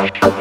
you